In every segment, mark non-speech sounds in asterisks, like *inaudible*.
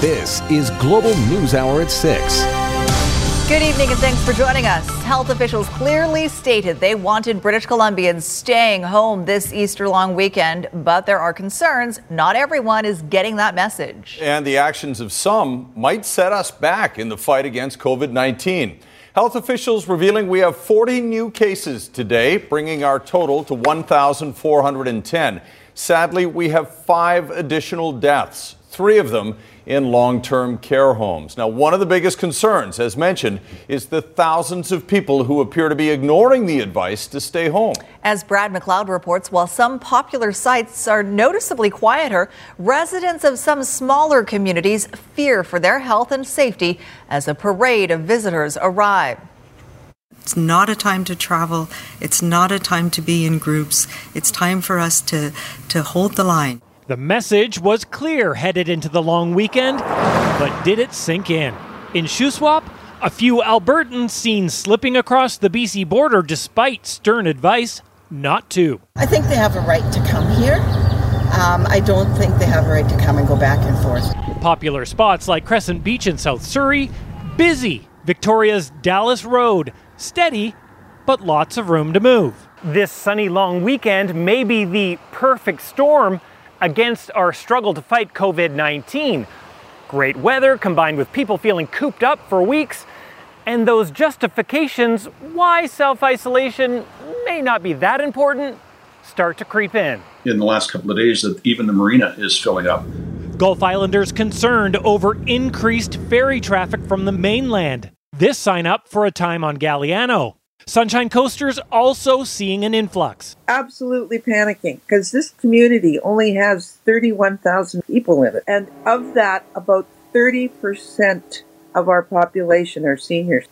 This is Global News Hour at 6. Good evening and thanks for joining us. Health officials clearly stated they wanted British Columbians staying home this Easter long weekend, but there are concerns not everyone is getting that message. And the actions of some might set us back in the fight against COVID 19. Health officials revealing we have 40 new cases today, bringing our total to 1,410. Sadly, we have five additional deaths, three of them in long term care homes. Now, one of the biggest concerns, as mentioned, is the thousands of people who appear to be ignoring the advice to stay home. As Brad McLeod reports, while some popular sites are noticeably quieter, residents of some smaller communities fear for their health and safety as a parade of visitors arrive. It's not a time to travel. It's not a time to be in groups. It's time for us to, to hold the line. The message was clear headed into the long weekend, but did it sink in? In Shuswap, a few Albertans seen slipping across the BC border despite stern advice not to. I think they have a right to come here. Um, I don't think they have a right to come and go back and forth. Popular spots like Crescent Beach in South Surrey, busy. Victoria's Dallas Road, steady, but lots of room to move. This sunny long weekend may be the perfect storm against our struggle to fight COVID 19. Great weather combined with people feeling cooped up for weeks, and those justifications why self isolation may not be that important start to creep in. In the last couple of days, that even the marina is filling up. Gulf Islanders concerned over increased ferry traffic from the mainland. This sign up for a time on Galiano. Sunshine Coasters also seeing an influx. Absolutely panicking because this community only has 31,000 people in it. And of that, about 30% of our population are seniors.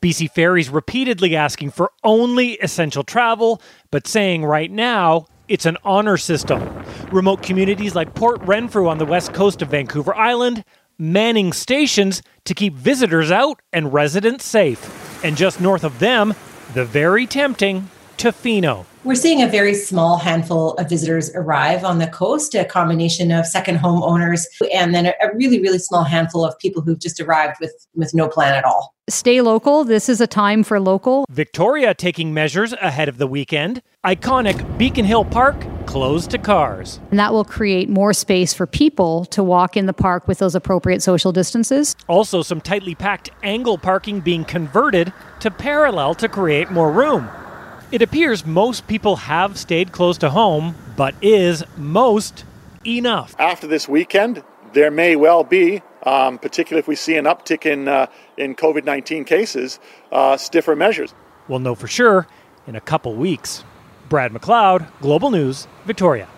BC Ferries repeatedly asking for only essential travel, but saying right now it's an honor system. Remote communities like Port Renfrew on the west coast of Vancouver Island manning stations to keep visitors out and residents safe. And just north of them, the very tempting Tofino. We're seeing a very small handful of visitors arrive on the coast, a combination of second home owners and then a really, really small handful of people who've just arrived with, with no plan at all. Stay local. This is a time for local. Victoria taking measures ahead of the weekend. Iconic Beacon Hill Park closed to cars. And that will create more space for people to walk in the park with those appropriate social distances. Also, some tightly packed angle parking being converted to parallel to create more room. It appears most people have stayed close to home, but is most enough? After this weekend, there may well be, um, particularly if we see an uptick in, uh, in COVID 19 cases, uh, stiffer measures. We'll know for sure in a couple weeks. Brad McLeod, Global News, Victoria.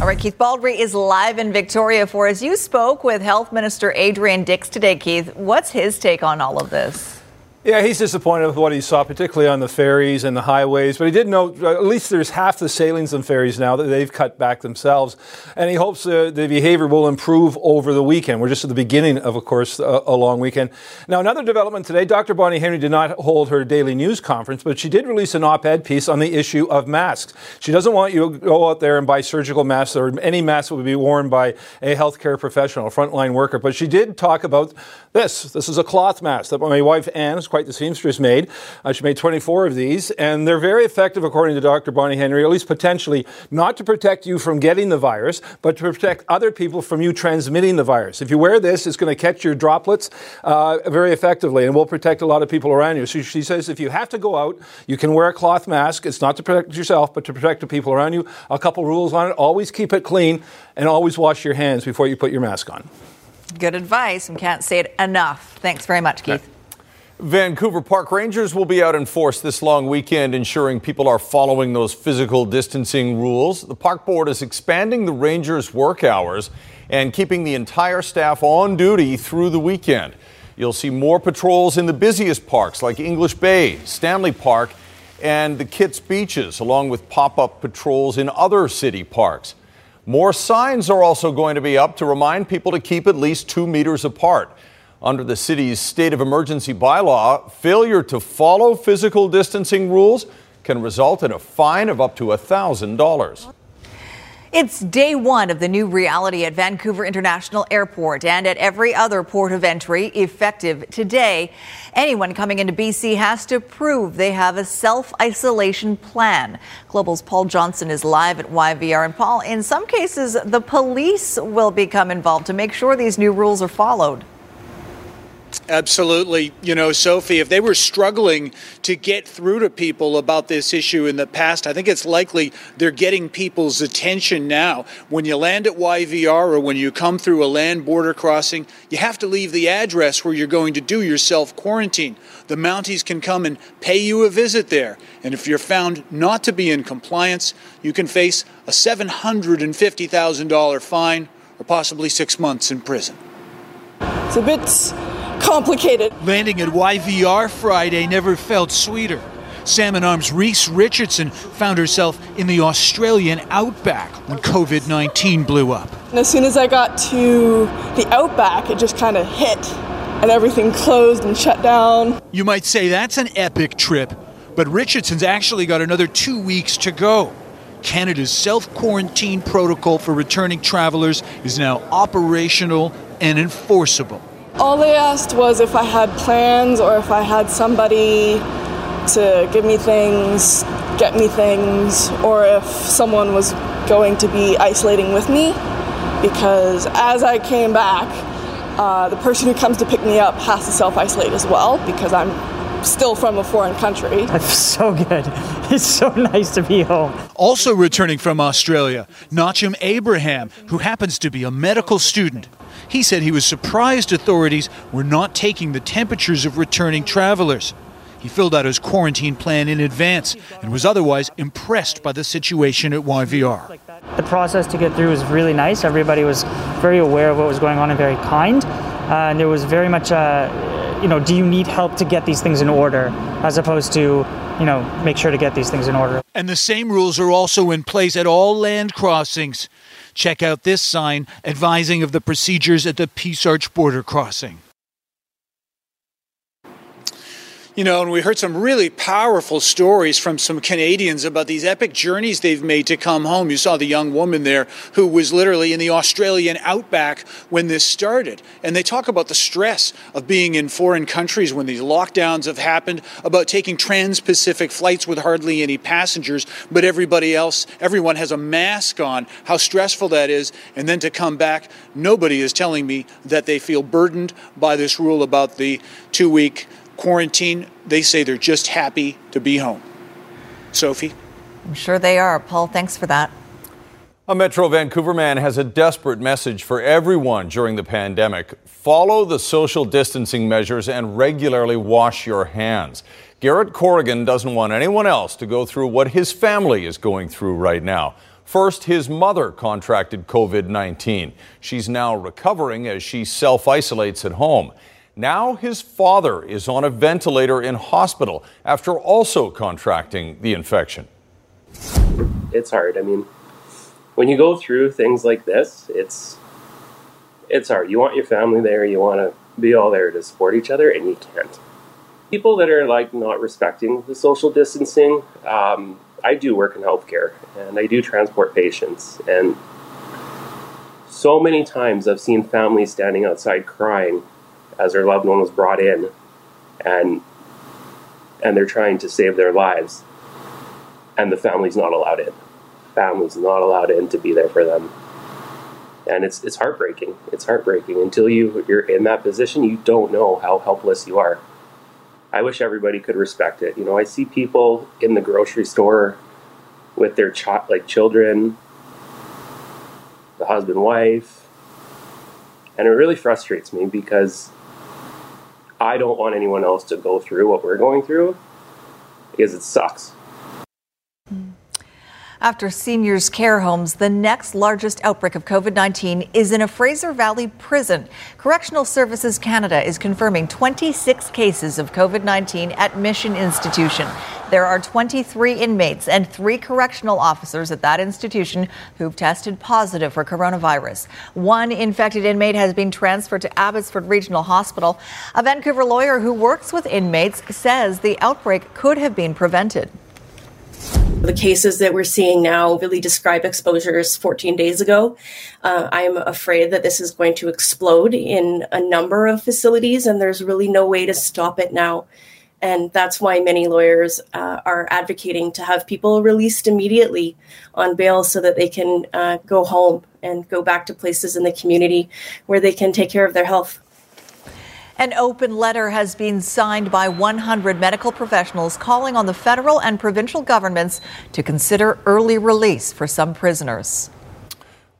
All right, Keith Baldry is live in Victoria for us. You spoke with Health Minister Adrian Dix today, Keith. What's his take on all of this? Yeah, he's disappointed with what he saw, particularly on the ferries and the highways. But he did note uh, at least there's half the sailings on ferries now that they've cut back themselves. And he hopes uh, the behavior will improve over the weekend. We're just at the beginning of, of course, a, a, long weekend. Now, another development today Dr. Bonnie Henry did not hold her daily news conference, but she did release an op ed piece on the issue of masks. She doesn't want you to go out there and buy surgical masks or any mask that would be worn by a healthcare professional, a frontline worker. But she did talk about this. This is a cloth mask that my wife Anne quite the seamstress made. Uh, she made 24 of these, and they're very effective, according to Dr. Bonnie Henry, at least potentially, not to protect you from getting the virus, but to protect other people from you transmitting the virus. If you wear this, it's going to catch your droplets uh, very effectively and will protect a lot of people around you. So she says if you have to go out, you can wear a cloth mask. It's not to protect yourself, but to protect the people around you. A couple rules on it always keep it clean and always wash your hands before you put your mask on. Good advice and can't say it enough. Thanks very much, Keith. Vancouver Park Rangers will be out in force this long weekend, ensuring people are following those physical distancing rules. The park board is expanding the Rangers' work hours and keeping the entire staff on duty through the weekend. You'll see more patrols in the busiest parks like English Bay, Stanley Park, and the Kits Beaches, along with pop up patrols in other city parks. More signs are also going to be up to remind people to keep at least two meters apart. Under the city's state of emergency bylaw, failure to follow physical distancing rules can result in a fine of up to $1,000. It's day one of the new reality at Vancouver International Airport and at every other port of entry effective today. Anyone coming into BC has to prove they have a self isolation plan. Global's Paul Johnson is live at YVR. And Paul, in some cases, the police will become involved to make sure these new rules are followed. Absolutely. You know, Sophie, if they were struggling to get through to people about this issue in the past, I think it's likely they're getting people's attention now. When you land at YVR or when you come through a land border crossing, you have to leave the address where you're going to do your self quarantine. The Mounties can come and pay you a visit there. And if you're found not to be in compliance, you can face a $750,000 fine or possibly six months in prison. It's a bit complicated. Landing at YVR Friday never felt sweeter. Salmon Arm's Reese Richardson found herself in the Australian outback when COVID 19 blew up. And as soon as I got to the outback, it just kind of hit and everything closed and shut down. You might say that's an epic trip, but Richardson's actually got another two weeks to go. Canada's self quarantine protocol for returning travelers is now operational and enforceable. All they asked was if I had plans or if I had somebody to give me things, get me things, or if someone was going to be isolating with me. Because as I came back, uh, the person who comes to pick me up has to self isolate as well because I'm still from a foreign country. That's so good. *laughs* It's so nice to be home. Also returning from Australia, Nachum Abraham, who happens to be a medical student. He said he was surprised authorities were not taking the temperatures of returning travelers. He filled out his quarantine plan in advance and was otherwise impressed by the situation at YVR. The process to get through was really nice. Everybody was very aware of what was going on and very kind. Uh, and there was very much, uh, you know, do you need help to get these things in order, as opposed to, you know, make sure to get these things in order. And the same rules are also in place at all land crossings. Check out this sign advising of the procedures at the Peace Arch border crossing. You know, and we heard some really powerful stories from some Canadians about these epic journeys they've made to come home. You saw the young woman there who was literally in the Australian outback when this started. And they talk about the stress of being in foreign countries when these lockdowns have happened, about taking trans Pacific flights with hardly any passengers, but everybody else, everyone has a mask on, how stressful that is. And then to come back, nobody is telling me that they feel burdened by this rule about the two week quarantine, they say they're just happy to be home. Sophie? I'm sure they are. Paul, thanks for that. A Metro Vancouver man has a desperate message for everyone during the pandemic. Follow the social distancing measures and regularly wash your hands. Garrett Corrigan doesn't want anyone else to go through what his family is going through right now. First, his mother contracted COVID 19. She's now recovering as she self isolates at home. Now his father is on a ventilator in hospital after also contracting the infection. It's hard. I mean, when you go through things like this, it's it's hard. You want your family there, you want to be all there to support each other, and you can't. People that are like not respecting the social distancing, um, I do work in healthcare and I do transport patients, and so many times I've seen families standing outside crying as their loved one was brought in and and they're trying to save their lives and the family's not allowed in. Family's not allowed in to be there for them. And it's it's heartbreaking. It's heartbreaking. Until you you're in that position you don't know how helpless you are. I wish everybody could respect it. You know i see people in the grocery store with their child like children the husband wife and it really frustrates me because I don't want anyone else to go through what we're going through because it sucks. After seniors' care homes, the next largest outbreak of COVID 19 is in a Fraser Valley prison. Correctional Services Canada is confirming 26 cases of COVID 19 at Mission Institution. There are 23 inmates and three correctional officers at that institution who've tested positive for coronavirus. One infected inmate has been transferred to Abbotsford Regional Hospital. A Vancouver lawyer who works with inmates says the outbreak could have been prevented. The cases that we're seeing now really describe exposures 14 days ago. Uh, I'm afraid that this is going to explode in a number of facilities, and there's really no way to stop it now. And that's why many lawyers uh, are advocating to have people released immediately on bail so that they can uh, go home and go back to places in the community where they can take care of their health. An open letter has been signed by 100 medical professionals calling on the federal and provincial governments to consider early release for some prisoners.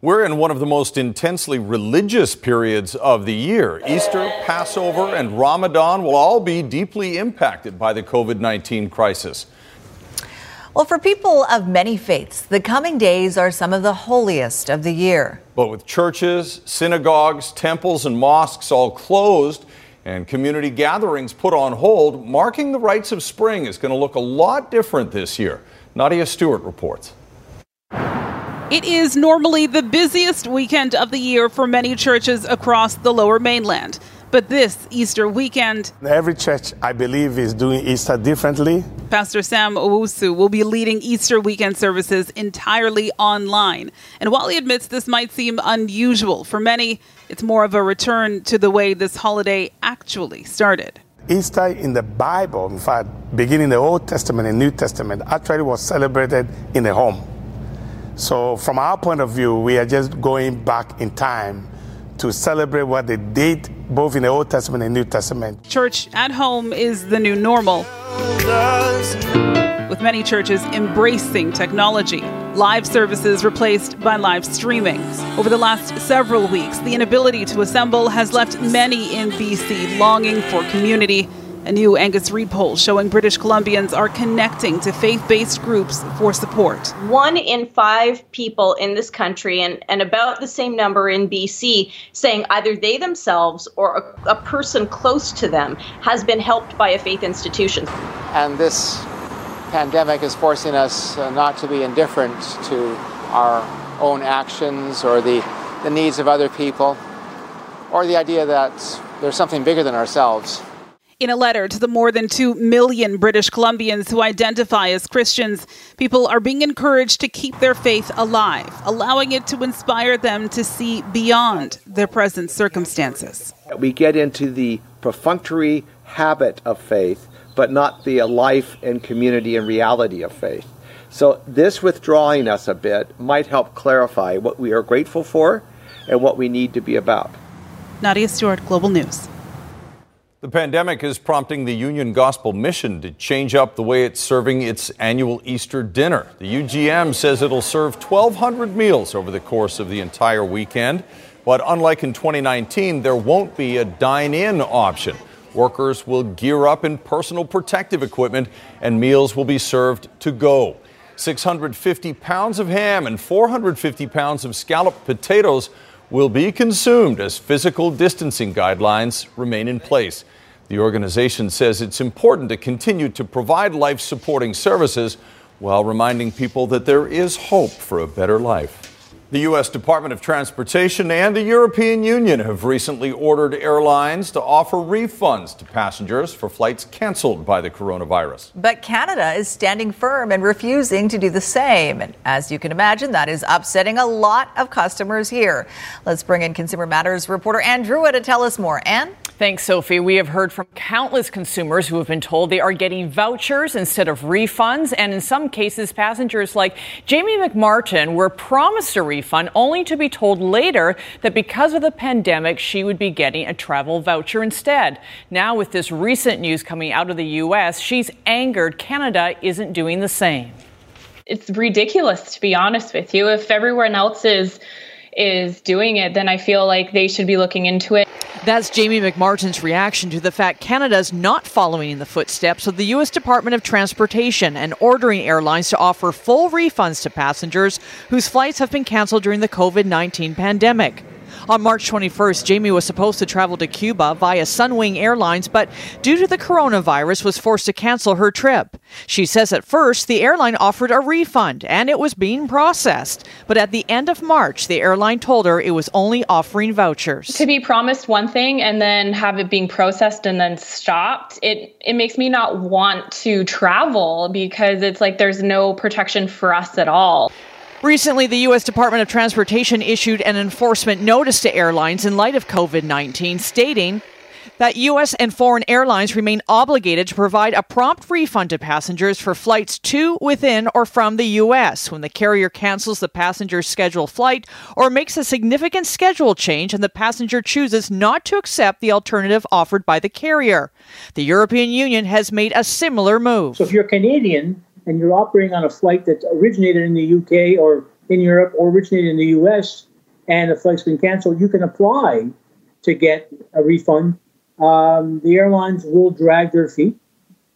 We're in one of the most intensely religious periods of the year. Easter, Passover, and Ramadan will all be deeply impacted by the COVID 19 crisis. Well, for people of many faiths, the coming days are some of the holiest of the year. But with churches, synagogues, temples, and mosques all closed, and community gatherings put on hold, marking the rites of spring is going to look a lot different this year. Nadia Stewart reports. It is normally the busiest weekend of the year for many churches across the lower mainland. But this Easter weekend, every church, I believe, is doing Easter differently. Pastor Sam Owusu will be leading Easter weekend services entirely online. And while he admits this might seem unusual for many, it's more of a return to the way this holiday actually started. Easter in the Bible, in fact, beginning the Old Testament and New Testament, actually was celebrated in the home. So, from our point of view, we are just going back in time to celebrate what they did both in the Old Testament and New Testament. Church at home is the new normal. With many churches embracing technology, live services replaced by live streaming. Over the last several weeks, the inability to assemble has left many in BC longing for community a new Angus Reid poll showing British Columbians are connecting to faith based groups for support. One in five people in this country, and, and about the same number in BC, saying either they themselves or a, a person close to them has been helped by a faith institution. And this pandemic is forcing us uh, not to be indifferent to our own actions or the, the needs of other people or the idea that there's something bigger than ourselves. In a letter to the more than 2 million British Columbians who identify as Christians, people are being encouraged to keep their faith alive, allowing it to inspire them to see beyond their present circumstances. We get into the perfunctory habit of faith, but not the life and community and reality of faith. So, this withdrawing us a bit might help clarify what we are grateful for and what we need to be about. Nadia Stewart, Global News. The pandemic is prompting the Union Gospel Mission to change up the way it's serving its annual Easter dinner. The UGM says it'll serve 1,200 meals over the course of the entire weekend. But unlike in 2019, there won't be a dine in option. Workers will gear up in personal protective equipment and meals will be served to go. 650 pounds of ham and 450 pounds of scalloped potatoes will be consumed as physical distancing guidelines remain in place. The organization says it's important to continue to provide life supporting services while reminding people that there is hope for a better life. The U.S. Department of Transportation and the European Union have recently ordered airlines to offer refunds to passengers for flights canceled by the coronavirus. But Canada is standing firm and refusing to do the same. And as you can imagine, that is upsetting a lot of customers here. Let's bring in Consumer Matters reporter Ann to tell us more. Ann? Thanks, Sophie. We have heard from countless consumers who have been told they are getting vouchers instead of refunds. And in some cases, passengers like Jamie McMartin were promised a refund only to be told later that because of the pandemic, she would be getting a travel voucher instead. Now, with this recent news coming out of the U.S., she's angered Canada isn't doing the same. It's ridiculous, to be honest with you. If everyone else is is doing it, then I feel like they should be looking into it. That's Jamie McMartin's reaction to the fact Canada's not following in the footsteps of the U.S. Department of Transportation and ordering airlines to offer full refunds to passengers whose flights have been canceled during the COVID 19 pandemic. On March 21st, Jamie was supposed to travel to Cuba via Sunwing Airlines, but due to the coronavirus was forced to cancel her trip. She says at first the airline offered a refund and it was being processed, but at the end of March, the airline told her it was only offering vouchers. To be promised one thing and then have it being processed and then stopped, it it makes me not want to travel because it's like there's no protection for us at all. Recently, the U.S. Department of Transportation issued an enforcement notice to airlines in light of COVID 19, stating that U.S. and foreign airlines remain obligated to provide a prompt refund to passengers for flights to, within, or from the U.S. when the carrier cancels the passenger's scheduled flight or makes a significant schedule change and the passenger chooses not to accept the alternative offered by the carrier. The European Union has made a similar move. So if you're Canadian, and you're operating on a flight that originated in the UK or in Europe or originated in the US and the flight's been canceled, you can apply to get a refund. Um, the airlines will drag their feet,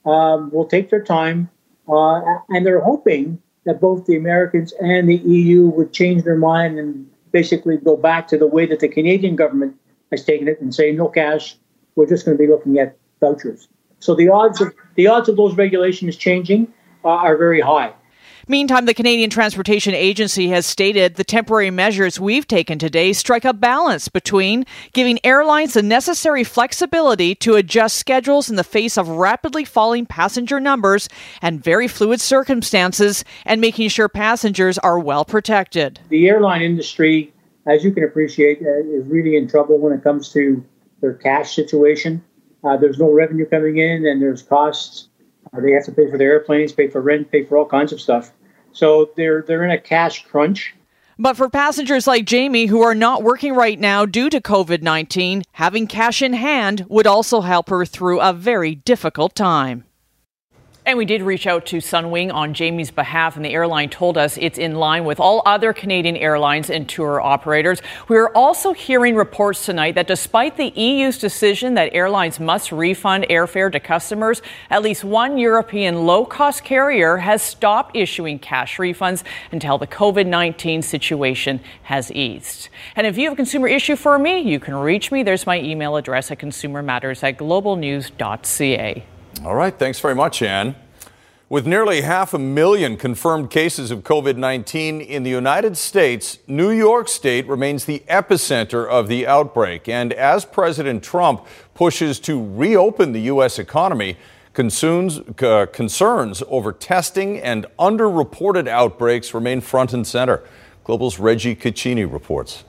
um, will take their time, uh, and they're hoping that both the Americans and the EU would change their mind and basically go back to the way that the Canadian government has taken it and say no cash. We're just going to be looking at vouchers. So the odds of the odds of those regulations changing are very high. Meantime, the Canadian Transportation Agency has stated the temporary measures we've taken today strike a balance between giving airlines the necessary flexibility to adjust schedules in the face of rapidly falling passenger numbers and very fluid circumstances and making sure passengers are well protected. The airline industry, as you can appreciate, uh, is really in trouble when it comes to their cash situation. Uh, there's no revenue coming in and there's costs Uh, they have to pay for their airplanes, pay for rent, pay for all kinds of stuff. So they're they're in a cash crunch. But for passengers like Jamie who are not working right now due to COVID 19, having cash in hand would also help her through a very difficult time. And we did reach out to Sunwing on Jamie's behalf, and the airline told us it's in line with all other Canadian airlines and tour operators. We are also hearing reports tonight that despite the EU's decision that airlines must refund airfare to customers, at least one European low cost carrier has stopped issuing cash refunds until the COVID 19 situation has eased. And if you have a consumer issue for me, you can reach me. There's my email address at consumermatters at globalnews.ca. All right, thanks very much, Ann. With nearly half a million confirmed cases of COVID 19 in the United States, New York State remains the epicenter of the outbreak. And as President Trump pushes to reopen the U.S. economy, concerns, uh, concerns over testing and underreported outbreaks remain front and center. Global's Reggie Cecchini reports.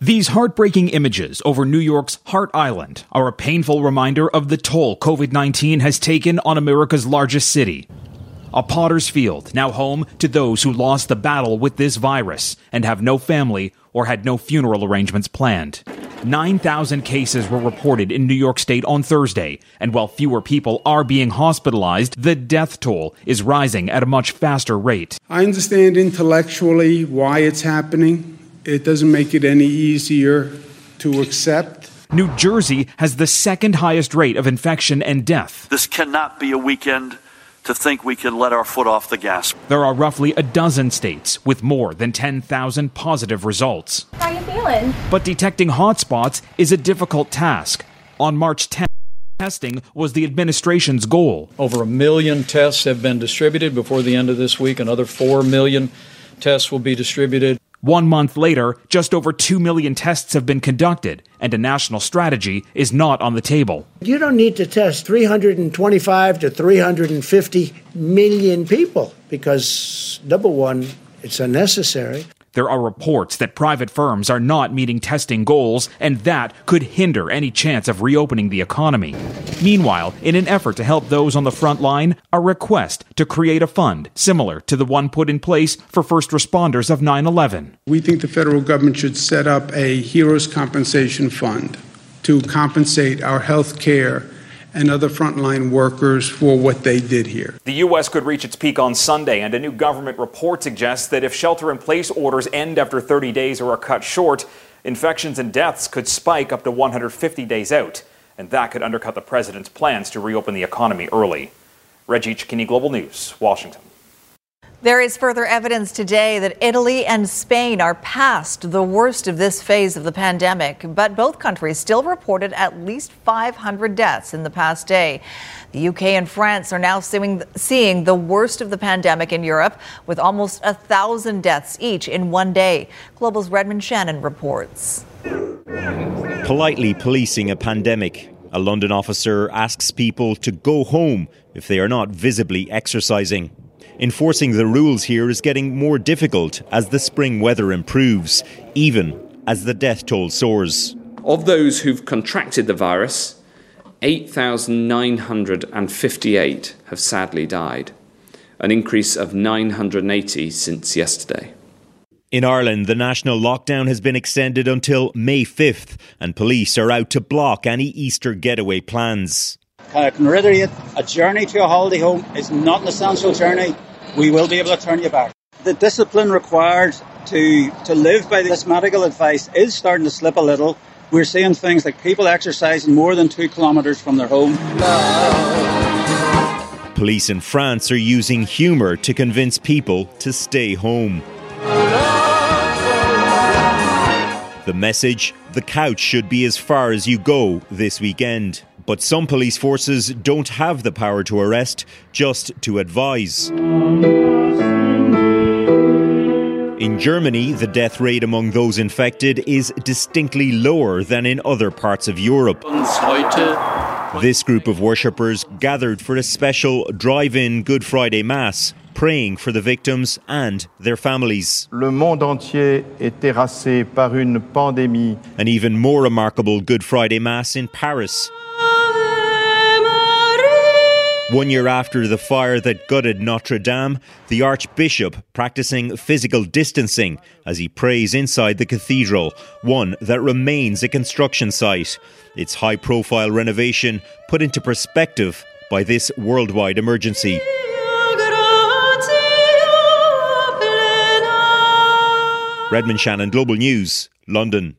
These heartbreaking images over New York's Hart Island are a painful reminder of the toll COVID 19 has taken on America's largest city. A potter's field, now home to those who lost the battle with this virus and have no family or had no funeral arrangements planned. 9,000 cases were reported in New York State on Thursday, and while fewer people are being hospitalized, the death toll is rising at a much faster rate. I understand intellectually why it's happening it doesn't make it any easier to accept. New Jersey has the second highest rate of infection and death. This cannot be a weekend to think we can let our foot off the gas. There are roughly a dozen states with more than 10,000 positive results. How you feeling? But detecting hotspots is a difficult task. On March 10th, testing was the administration's goal. Over a million tests have been distributed before the end of this week. Another 4 million tests will be distributed. One month later, just over 2 million tests have been conducted, and a national strategy is not on the table. You don't need to test 325 to 350 million people because, number one, it's unnecessary. There are reports that private firms are not meeting testing goals, and that could hinder any chance of reopening the economy. Meanwhile, in an effort to help those on the front line, a request to create a fund similar to the one put in place for first responders of 9 11. We think the federal government should set up a Heroes Compensation Fund to compensate our health care and other frontline workers for what they did here. The U.S. could reach its peak on Sunday, and a new government report suggests that if shelter in place orders end after 30 days or are cut short, Infections and deaths could spike up to 150 days out, and that could undercut the president's plans to reopen the economy early. Reggie Cecchini, Global News, Washington. There is further evidence today that Italy and Spain are past the worst of this phase of the pandemic, but both countries still reported at least 500 deaths in the past day. The UK and France are now seeing, the worst of the pandemic in Europe, with almost a thousand deaths each in one day. Global's Redmond Shannon reports. Politely policing a pandemic. A London officer asks people to go home if they are not visibly exercising. Enforcing the rules here is getting more difficult as the spring weather improves, even as the death toll soars. Of those who've contracted the virus, 8,958 have sadly died, an increase of 980 since yesterday. In Ireland, the national lockdown has been extended until May 5th, and police are out to block any Easter getaway plans. I can reiterate a journey to a holiday home is not an essential journey. We will be able to turn you back. The discipline required to, to live by this medical advice is starting to slip a little. We're seeing things like people exercising more than two kilometres from their home. Police in France are using humour to convince people to stay home. The message the couch should be as far as you go this weekend. But some police forces don't have the power to arrest, just to advise. In Germany, the death rate among those infected is distinctly lower than in other parts of Europe. This group of worshippers gathered for a special drive in Good Friday Mass praying for the victims and their families. Le monde entier est terrassé par une pandémie. An even more remarkable Good Friday Mass in Paris. One year after the fire that gutted Notre Dame, the Archbishop practicing physical distancing as he prays inside the cathedral, one that remains a construction site. Its high profile renovation put into perspective by this worldwide emergency. Redmond Shannon, Global News, London.